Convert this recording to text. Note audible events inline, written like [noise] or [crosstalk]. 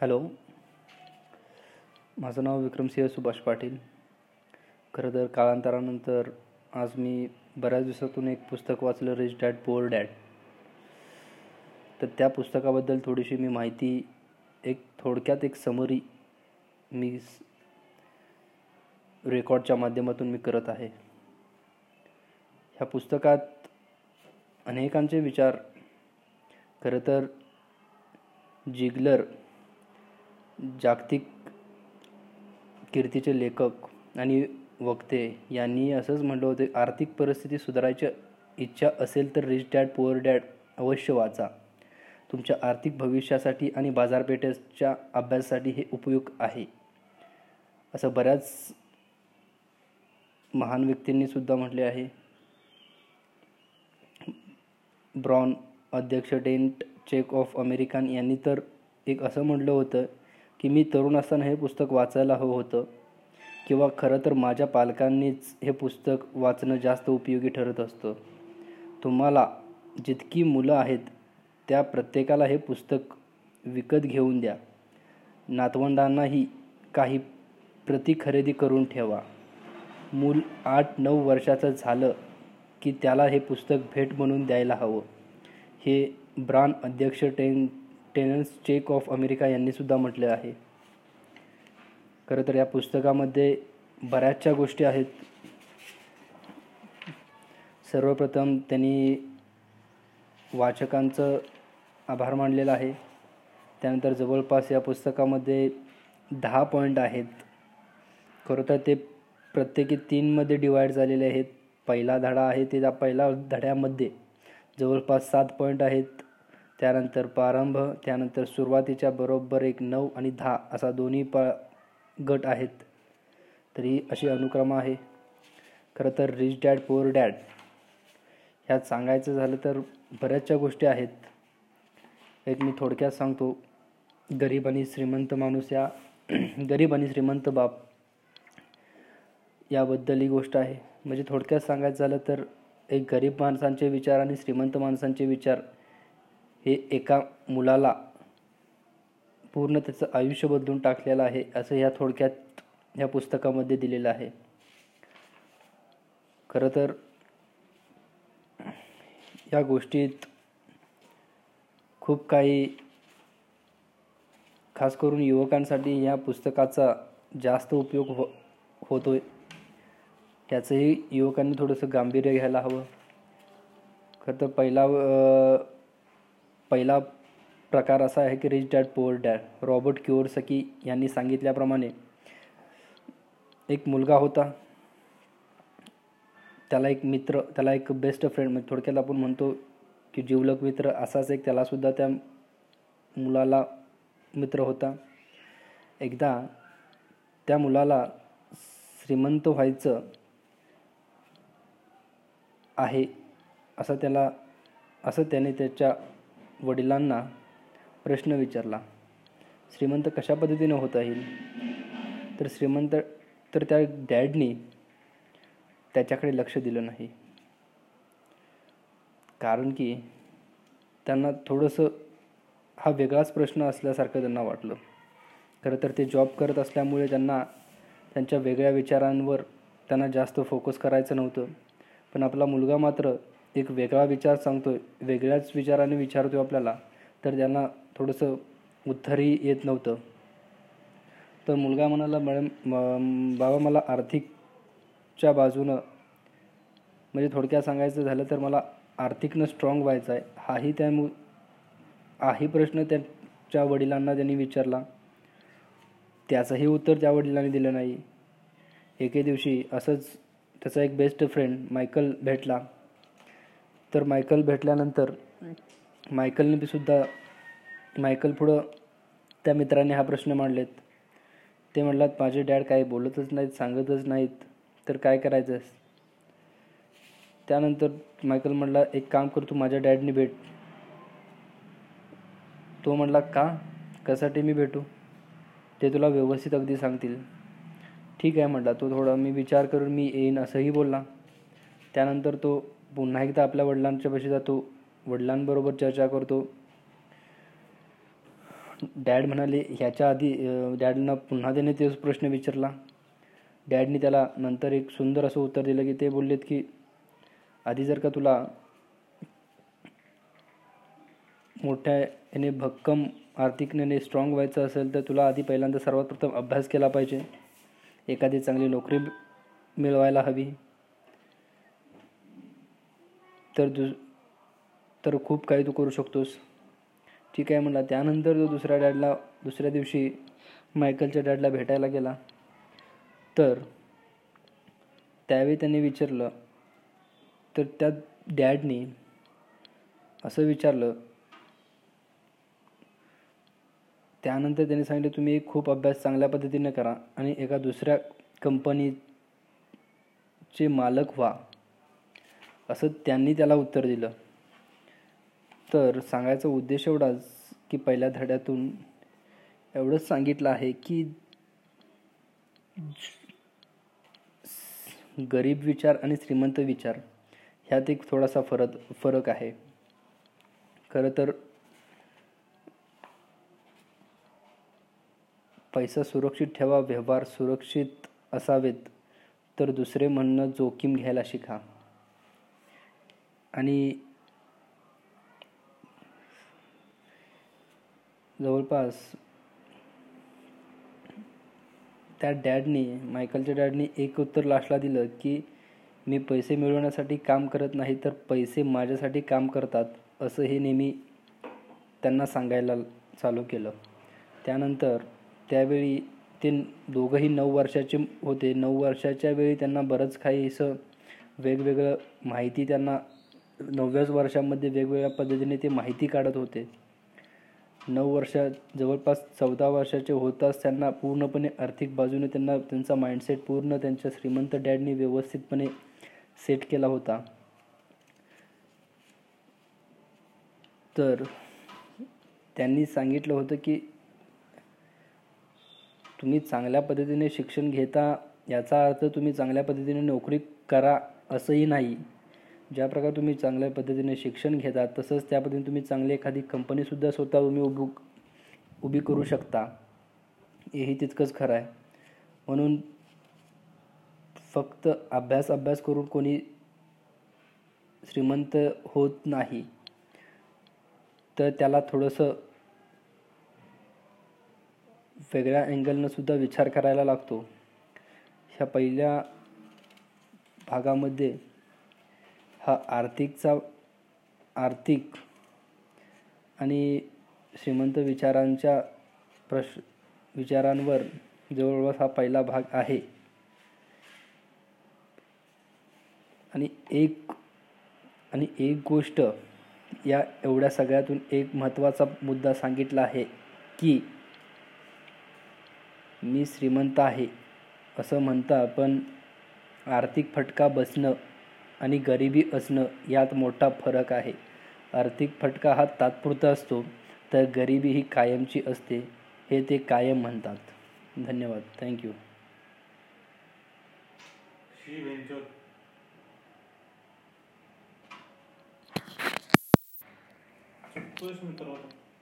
Hello. माझं नाव विक्रमसिंह सुभाष पाटील. खरं तर कालांतरानंतर आज मी बऱ्याच दिवसातून एक पुस्तक वाचलं रिच डॅड पुअर डॅड तर त्या पुस्तकाबद्दल थोडीशी मी माहिती एक थोडक्यात एक समरी मी रेकॉर्डच्या माध्यमातून मी करत आहे. ह्या पुस्तकात अनेकांचे विचार खरं तर जिगलर जागतिक कीर्तीचे लेखक आणि वक्ते यांनी असंच म्हटलं होते आर्थिक परिस्थिती सुधारायची इच्छा असेल तर रिच डॅड पुअर डॅड अवश्य वाचा. तुमच्या आर्थिक भविष्यासाठी आणि बाजारपेठेच्या अभ्यासासाठी हे उपयुक्त आहे. असं बऱ्याच महान व्यक्तींनी सुद्धा म्हटले आहे. ब्रॉन अध्यक्ष डेंट चेक ऑफ अमेरिकन यांनी तर एक असं म्हटलं होतं की मी तरुण असताना हे पुस्तक वाचायला हवं होतं किंवा खरं तर माझ्या पालकांनीच हे पुस्तक वाचणं जास्त उपयोगी ठरत असतं. तुम्हाला जितकी मुलं आहेत त्या प्रत्येकाला हे पुस्तक विकत घेऊन द्या. नातवंडांनाही काही प्रती खरेदी करून ठेवा. मूल आठ नऊ वर्षाचं झालं की त्याला हे पुस्तक भेट म्हणून द्यायला हवं. हे ब्रान अध्यक्ष टेन टेनन्स चेक ऑफ अमेरिका यांनीसुद्धा म्हटलं आहे. खरं तर या पुस्तकामध्ये बऱ्याचशा गोष्टी आहेत. सर्वप्रथम त्यांनी वाचकांचं आभार मानलेला आहे. त्यानंतर जवळपास या पुस्तकामध्ये दहा पॉईंट आहेत. खरं तर ते प्रत्येकी तीनमध्ये डिवाईड झालेले आहेत. पहिला धडा आहे ते त्या पहिल्या धड्यामध्ये जवळपास सात पॉईंट आहेत. त्यानंतर प्रारंभ त्यानंतर सुरुवातीच्या बरोबर एक नऊ आणि दहा असा दोन्ही प गट आहेत. तरी अशी अनुक्रम आहे. खरं तर रिच डॅड पोअर डॅड ह्यात सांगायचं झालं तर बऱ्याचशा गोष्टी आहेत. एक मी थोडक्यात सांगतो. गरीब आणि श्रीमंत माणूस या [clears throat] गरीब आणि श्रीमंत बाप याबद्दल ही गोष्ट आहे. म्हणजे थोडक्यात सांगायचं झालं तर एक गरीब माणसांचे विचार आणि श्रीमंत माणसांचे विचार हे एका मुलाला पूर्ण त्याचं आयुष्य बदलून टाकलेलं आहे असं ह्या थोडक्यात ह्या पुस्तकामध्ये दिलेलं आहे. खरं तर या गोष्टीत खूप काही खास करून युवकांसाठी या पुस्तकाचा जास्त उपयोग हो होतो आहे त्याचंही युवकांनी थोडंसं गांभीर्य घ्यायला हवं. खरं तर पहिला पहिला प्रकार असा आहे की rich dad poor dad Robert Kiyosaki यांनी सांगितल्याप्रमाणे एक मुलगा होता. त्याला एक मित्र त्याला एक बेस्ट फ्रेंड म्हणजे थोडक्यात आपण म्हणतो की जिवलक मित्र असाच एक त्यालासुद्धा त्या मुलाला मित्र होता. एकदा त्या मुलाला श्रीमंत व्हायचं आहे असं त्याला असं त्याने त्याच्या वडिलांना प्रश्न विचारला श्रीमंत कशा पद्धतीने होता येईल? तर श्रीमंत तर त्या डॅडनी त्याच्याकडे लक्ष दिलं नाही. कारण की त्यांना थोडंसं हा वेगळाच प्रश्न असल्यासारखं त्यांना वाटलं. खरं तर ते जॉब करत असल्यामुळे त्यांना त्यांच्या वेगळ्या विचारांवर त्यांना जास्त फोकस करायचं नव्हतं. पण आपला मुलगा मात्र एक वेगळा विचार सांगतो आहे वेगळ्याच विचाराने विचारतो आपल्याला तर त्यांना थोडंसं उत्तरही येत नव्हतं. तर मुलगा म्हणाला मॅडम बाबा मला आर्थिकच्या बाजूनं म्हणजे थोडक्यात सांगायचं झालं तर मला आर्थिकनं स्ट्रॉंग व्हायचं आहे. हाही त्या मु हाही प्रश्न त्याच्या वडिलांना त्यांनी विचारला. त्याचंही उत्तर त्या वडिलांनी दिलं नाही. एके दिवशी असंच त्याचा एक बेस्ट फ्रेंड मायकल भेटला. तर मायकल भेटल्यानंतर मायकलने सुद्धा मायकल पुढं त्या मित्राने हा प्रश्न मांडलेत. ते म्हणलात माझे डॅड काही बोलतच नाहीत सांगतच नाहीत तर काय करायचं त्यानंतर मायकल म्हणला एक काम कर तू माझ्या डॅडनी भेट. तो म्हणला का? कशासाठी मी भेटू? ते तुला व्यवस्थित अगदी सांगतील. ठीक आहे म्हटला तो थोडा मी विचार करून मी येईन असंही बोलला. त्यानंतर तो पुन्हा एकदा आपल्या वडिलांच्या पाशी जातो. वडिलांबरोबर चर्चा करतो. डॅड म्हणाले ह्याच्या आधी डॅडनं पुन्हा त्याने तेच प्रश्न विचारला. डॅडनी त्याला नंतर एक सुंदर असं उत्तर दिलं की ते बोललेत की आधी जर का तुला मोठ्या याने भक्कम आर्थिकने स्ट्रॉंग व्हायचं असेल तर तुला आधी पहिल्यांदा सर्वात प्रथम अभ्यास केला पाहिजे. एखादी चांगली नोकरी मिळवायला हवी. तर दुस तर खूप काही तू करू शकतोस. ठीक आहे म्हणला. त्यानंतर तो दुसऱ्या डॅडला दुसऱ्या दिवशी मायकलच्या डॅडला भेटायला गेला तर त्यावेळी त्यांनी विचारलं तर त्या डॅडनी असं विचारलं त्यानंतर त्यांनी सांगितलं तुम्ही खूप अभ्यास चांगल्या पद्धतीने करा आणि एका दुसऱ्या कंपनीचे मालक व्हा. असं त्यांनी त्याला उत्तर दिलं. तर सांगायचा उद्देश एवढाच की पहिल्या धड्यातून एवढंच सांगितलं आहे की गरीब विचार आणि श्रीमंत विचार ह्यात एक थोडासा फरक फरक आहे. खरं तर पैसा सुरक्षित ठेवा व्यवहार सुरक्षित असावेत तर दुसरे म्हणणं जोखीम घ्यायला शिका. आणि जवळपास त्या डॅडनी मायकलच्या डॅडनी एक उत्तर लास्टला दिलं की मी पैसे मिळवण्यासाठी काम करत नाही तर पैसे माझ्यासाठी काम करतात असं हे नेहमी त्यांना सांगायला चालू केलं. त्यानंतर त्यावेळी ते दोघंही नऊ वर्षाचे होते. नऊ वर्षाच्या वेळी त्यांना बरंच काही असं वेगवेगळं माहिती त्यांना नवव्याच वर्षामध्ये वेगवेगळ्या पद्धतीने ते माहिती काढत होते. नऊ वर्षात जवळपास चौदा वर्षाचे होताच त्यांना पूर्णपणे आर्थिक बाजूने त्यांना त्यांचा माइंडसेट पूर्ण त्यांच्या श्रीमंत डॅडनी व्यवस्थितपणे सेट केला होता. तर त्यांनी सांगितलं होतं की तुम्ही चांगल्या पद्धतीने शिक्षण घेता याचा अर्थ तुम्ही चांगल्या पद्धतीने नोकरी करा असंही नाही. ज्या प्रकारे तुम्ही चांगल्या पद्धतीने शिक्षण घेता तसंच त्या पद्धतीने तुम्ही चांगली एखादी कंपनीसुद्धा स्वतः तुम्ही उभू उभी करू शकता. हेही तितकंच खरं आहे. म्हणून फक्त अभ्यास अभ्यास करून कोणी श्रीमंत होत नाही तर त्याला थोडंसं वेगळ्या अँगलनं सुद्धा विचार करायला लागतो. ह्या पहिल्या भागामध्ये हा आर्थिकचा आर्थिक आणि श्रीमंत विचारांच्या प्रश विचारांवर जवळपास हा पहिला भाग आहे. आणि एक आणि एक गोष्ट या एवढ्या सगळ्यातून एक महत्त्वाचा मुद्दा सांगितला आहे की मी श्रीमंत आहे असं म्हणता पण आर्थिक फटका बसणं आणि गरिबी असणं यात मोठा फरक आहे. आर्थिक फटका हा तात्पुरता असतो तर गरिबी ही कायमची असते हे ते कायम म्हणतात. धन्यवाद. थँक्यू मित्र